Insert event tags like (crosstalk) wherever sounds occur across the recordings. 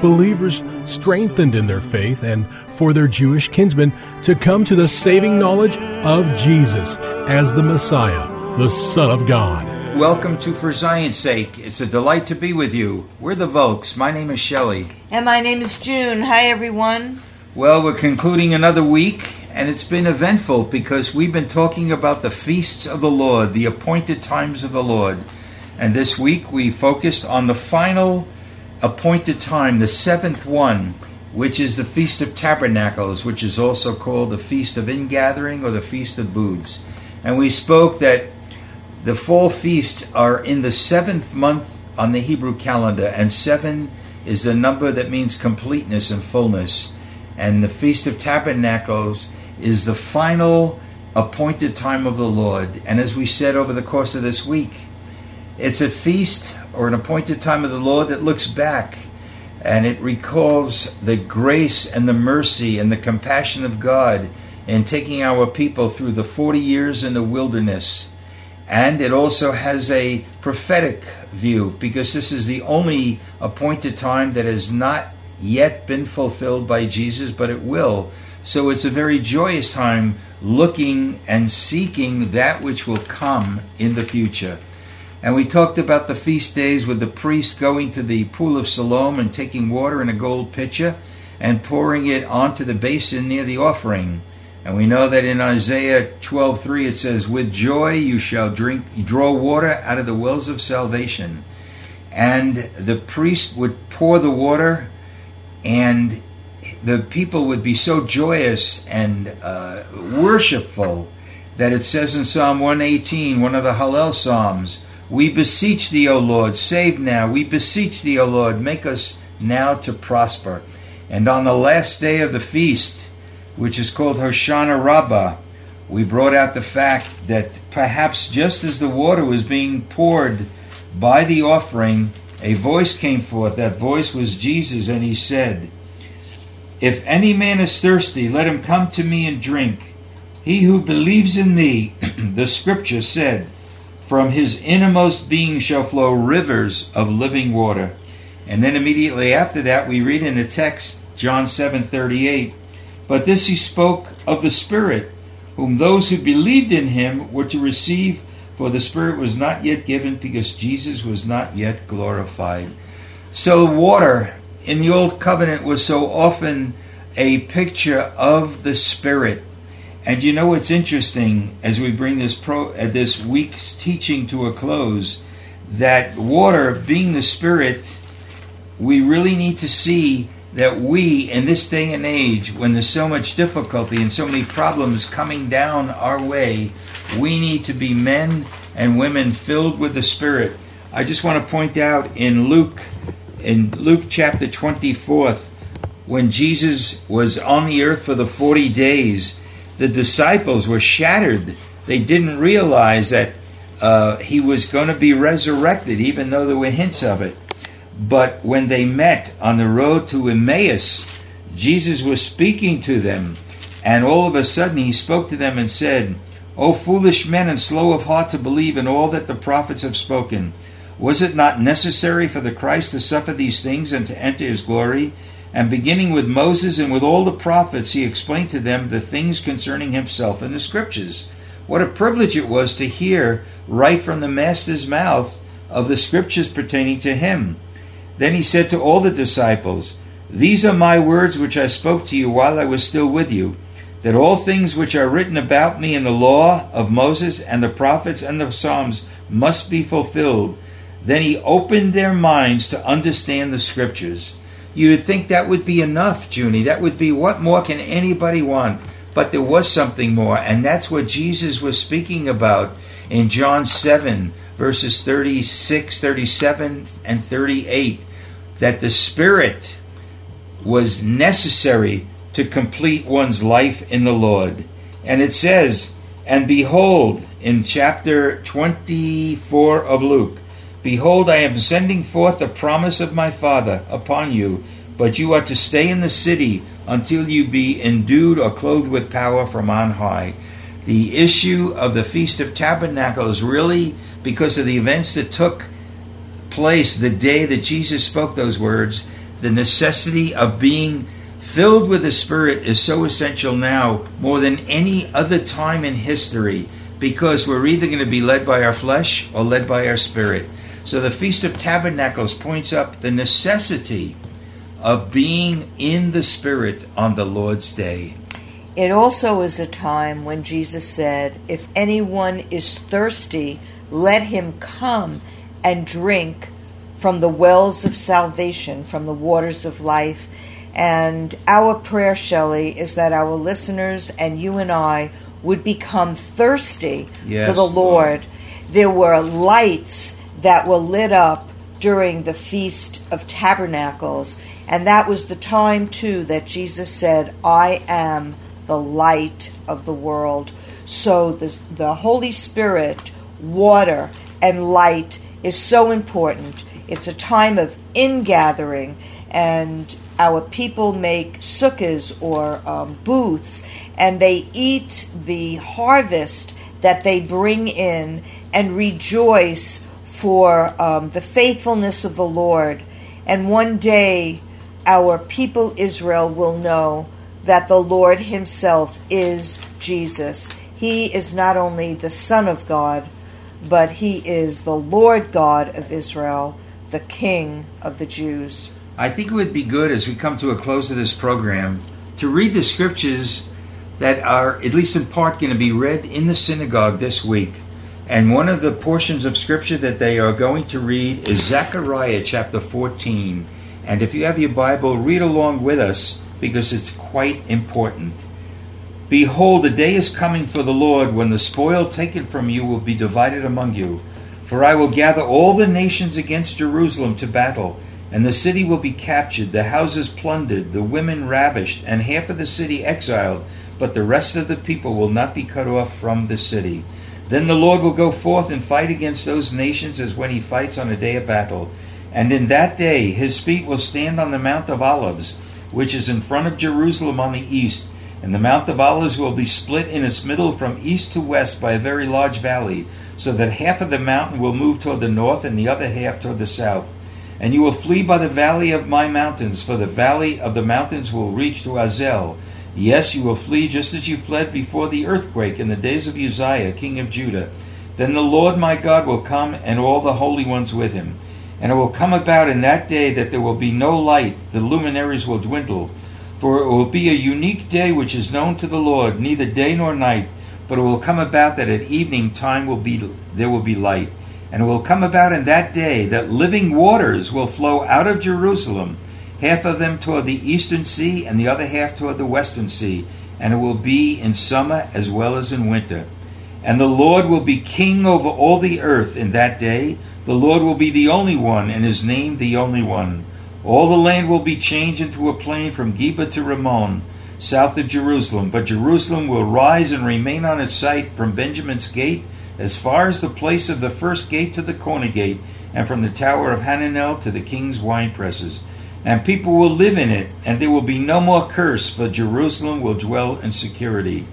Believers strengthened in their faith and for their Jewish kinsmen to come to the saving knowledge of Jesus as the Messiah, the Son of God. Welcome to For Zion's Sake. It's a delight to be with you. We're the Volks. My name is Shelley. And my name is June. Hi, everyone. Well, we're concluding another week, and it's been eventful because we've been talking about the feasts of the Lord, the appointed times of the Lord. And this week we focused on the final appointed time, the seventh one, which is the Feast of Tabernacles, which is also called the Feast of Ingathering or the Feast of Booths. And we spoke that the fall feasts are in the seventh month on the Hebrew calendar, and seven is the number that means completeness and fullness. And the Feast of Tabernacles is the final appointed time of the Lord. And as we said over the course of this week, it's a feast or an appointed time of the Lord that looks back and it recalls the grace and the mercy and the compassion of God in taking our people through the 40 years in the wilderness. And it also has a prophetic view because this is the only appointed time that has not yet been fulfilled by Jesus, but it will. So it's a very joyous time looking and seeking that which will come in the future. And we talked about the feast days with the priest going to the pool of Siloam and taking water in a gold pitcher and pouring it onto the basin near the offering. And we know that in Isaiah 12:3 it says, "With joy you shall drink draw water out of the wells of salvation." And the priest would pour the water and the people would be so joyous and uh, worshipful that it says in Psalm 118, one of the Hallel Psalms, we beseech thee, O Lord, save now. We beseech thee, O Lord, make us now to prosper. And on the last day of the feast, which is called Hoshana Rabbah, we brought out the fact that perhaps just as the water was being poured by the offering, a voice came forth. That voice was Jesus, and he said, If any man is thirsty, let him come to me and drink. He who believes in me, (clears throat) the scripture said, from his innermost being shall flow rivers of living water. And then immediately after that, we read in the text, John 7:38, but this he spoke of the Spirit, whom those who believed in him were to receive, for the Spirit was not yet given because Jesus was not yet glorified. So water in the old covenant was so often a picture of the Spirit and you know what's interesting as we bring this pro uh, this week's teaching to a close? That water being the spirit we really need to see that we in this day and age when there's so much difficulty and so many problems coming down our way we need to be men and women filled with the spirit. I just want to point out in luke in luke chapter 24 when jesus was on the earth for the 40 days the disciples were shattered. They didn't realize that uh, he was going to be resurrected, even though there were hints of it. But when they met on the road to Emmaus, Jesus was speaking to them, and all of a sudden he spoke to them and said, O foolish men and slow of heart to believe in all that the prophets have spoken. Was it not necessary for the Christ to suffer these things and to enter his glory? And beginning with Moses and with all the prophets, he explained to them the things concerning himself in the scriptures. What a privilege it was to hear right from the Master's mouth of the scriptures pertaining to him. Then he said to all the disciples, These are my words which I spoke to you while I was still with you, that all things which are written about me in the law of Moses and the prophets and the Psalms must be fulfilled. Then he opened their minds to understand the scriptures. You would think that would be enough, Junie. That would be what more can anybody want? But there was something more, and that's what Jesus was speaking about in John 7, verses 36, 37, and 38. That the Spirit was necessary to complete one's life in the Lord. And it says, And behold, in chapter 24 of Luke, Behold, I am sending forth the promise of my Father upon you, but you are to stay in the city until you be endued or clothed with power from on high. The issue of the Feast of Tabernacles really because of the events that took place the day that Jesus spoke those words, the necessity of being filled with the Spirit is so essential now more than any other time in history because we're either going to be led by our flesh or led by our spirit. So the Feast of Tabernacles points up the necessity of being in the Spirit on the Lord's day. It also is a time when Jesus said, If anyone is thirsty, let him come and drink from the wells of salvation, from the waters of life. And our prayer, Shelley, is that our listeners and you and I would become thirsty Yes, for the Lord. Lord. There were lights that were lit up during the Feast of Tabernacles. And that was the time, too, that Jesus said, I am the light of the world. So the, the Holy Spirit, water, and light is so important. It's a time of ingathering, and our people make sukkahs or um, booths, and they eat the harvest that they bring in and rejoice for um, the faithfulness of the Lord. And one day, our people Israel will know that the Lord Himself is Jesus. He is not only the Son of God, but He is the Lord God of Israel, the King of the Jews. I think it would be good as we come to a close of this program to read the scriptures that are, at least in part, going to be read in the synagogue this week. And one of the portions of scripture that they are going to read is Zechariah chapter 14. And if you have your Bible, read along with us because it's quite important. Behold, the day is coming for the Lord when the spoil taken from you will be divided among you. For I will gather all the nations against Jerusalem to battle, and the city will be captured, the houses plundered, the women ravished, and half of the city exiled, but the rest of the people will not be cut off from the city. Then the Lord will go forth and fight against those nations as when he fights on a day of battle. And in that day his feet will stand on the Mount of Olives, which is in front of Jerusalem on the east. And the Mount of Olives will be split in its middle from east to west by a very large valley, so that half of the mountain will move toward the north and the other half toward the south. And you will flee by the valley of my mountains, for the valley of the mountains will reach to Azel. Yes, you will flee just as you fled before the earthquake in the days of Uzziah, king of Judah. Then the Lord my God will come, and all the holy ones with him. And it will come about in that day that there will be no light, the luminaries will dwindle. For it will be a unique day which is known to the Lord, neither day nor night, but it will come about that at evening time will be there will be light. And it will come about in that day that living waters will flow out of Jerusalem, half of them toward the eastern sea, and the other half toward the western sea. And it will be in summer as well as in winter. And the Lord will be king over all the earth in that day. The Lord will be the only one, and his name the only one. All the land will be changed into a plain from Geba to Rimmon, south of Jerusalem. But Jerusalem will rise and remain on its site from Benjamin's gate as far as the place of the first gate to the corner gate, and from the tower of Hananel to the king's wine presses. And people will live in it, and there will be no more curse, for Jerusalem will dwell in security.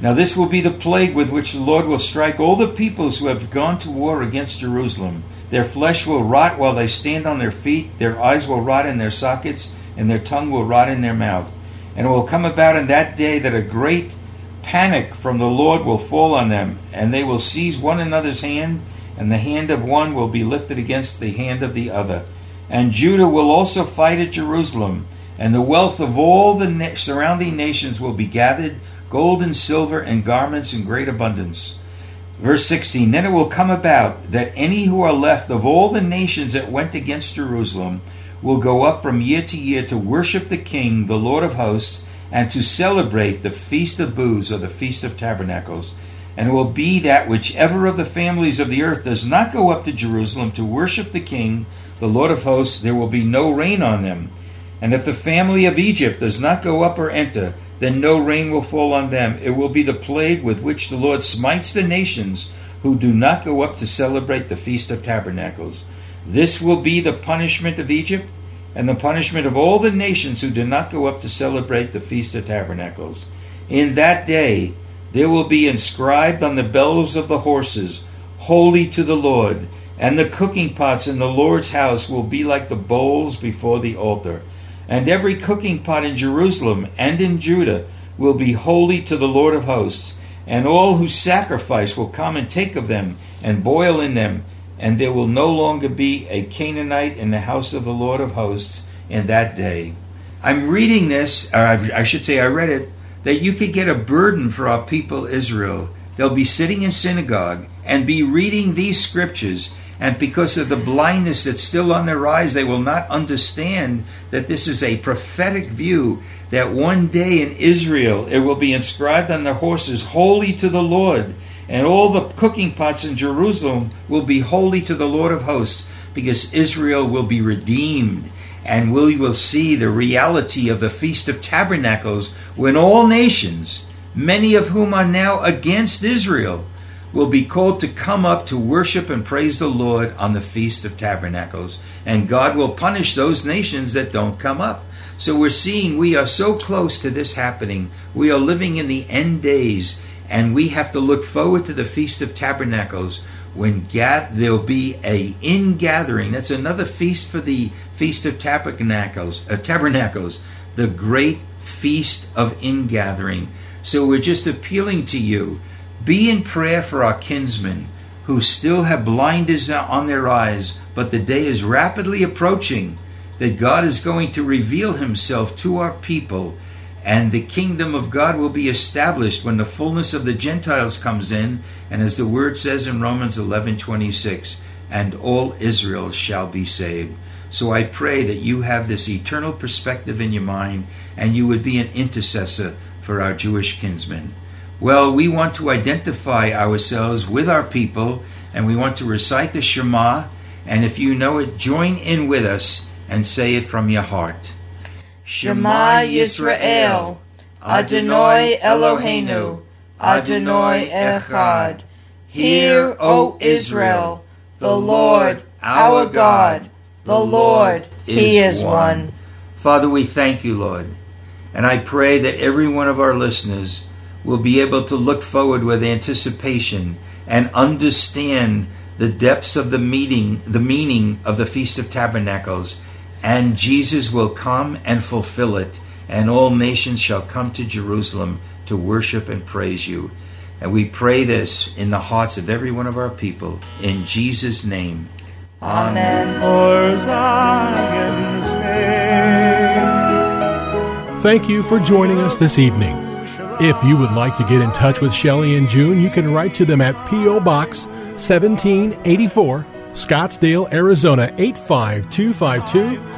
Now, this will be the plague with which the Lord will strike all the peoples who have gone to war against Jerusalem. Their flesh will rot while they stand on their feet, their eyes will rot in their sockets, and their tongue will rot in their mouth. And it will come about in that day that a great panic from the Lord will fall on them, and they will seize one another's hand, and the hand of one will be lifted against the hand of the other. And Judah will also fight at Jerusalem, and the wealth of all the surrounding nations will be gathered gold and silver and garments in great abundance. Verse 16 Then it will come about that any who are left of all the nations that went against Jerusalem will go up from year to year to worship the King, the Lord of hosts, and to celebrate the Feast of Booths or the Feast of Tabernacles. And will be that whichever of the families of the earth does not go up to Jerusalem to worship the King, the Lord of hosts, there will be no rain on them. And if the family of Egypt does not go up or enter, then no rain will fall on them. It will be the plague with which the Lord smites the nations who do not go up to celebrate the Feast of Tabernacles. This will be the punishment of Egypt and the punishment of all the nations who do not go up to celebrate the Feast of Tabernacles. In that day there will be inscribed on the bells of the horses, Holy to the Lord, and the cooking pots in the Lord's house will be like the bowls before the altar. And every cooking pot in Jerusalem and in Judah will be holy to the Lord of hosts, and all who sacrifice will come and take of them and boil in them and there will no longer be a Canaanite in the house of the Lord of hosts in that day. I'm reading this, or I should say, I read it, that you could get a burden for our people Israel. They'll be sitting in synagogue and be reading these scriptures, and because of the blindness that's still on their eyes, they will not understand that this is a prophetic view that one day in Israel it will be inscribed on their horses, Holy to the Lord and all the cooking pots in Jerusalem will be holy to the Lord of hosts, because Israel will be redeemed, and we will see the reality of the Feast of Tabernacles when all nations, many of whom are now against Israel, will be called to come up to worship and praise the Lord on the Feast of Tabernacles, and God will punish those nations that don't come up. So we're seeing we are so close to this happening. We are living in the end days and we have to look forward to the Feast of Tabernacles when there'll be a ingathering. That's another feast for the Feast of Tabernacles, uh, Tabernacles, the great feast of ingathering. So we're just appealing to you. Be in prayer for our kinsmen who still have blinders on their eyes, but the day is rapidly approaching that God is going to reveal himself to our people and the kingdom of God will be established when the fullness of the Gentiles comes in, and as the word says in Romans 11:26, and all Israel shall be saved. So I pray that you have this eternal perspective in your mind and you would be an intercessor for our Jewish kinsmen. Well, we want to identify ourselves with our people and we want to recite the Shema. And if you know it, join in with us and say it from your heart. Shema Yisrael, Adonai Eloheinu, Adonai Echad. Hear, O Israel, the Lord, our God, the Lord, He is one. Father, we thank you, Lord. And I pray that every one of our listeners will be able to look forward with anticipation and understand the depths of the meaning, the meaning of the Feast of Tabernacles and Jesus will come and fulfill it, and all nations shall come to Jerusalem to worship and praise you. And we pray this in the hearts of every one of our people. In Jesus' name. Amen. Thank you for joining us this evening. If you would like to get in touch with Shelley and June, you can write to them at P.O. Box 1784, Scottsdale, Arizona 85252.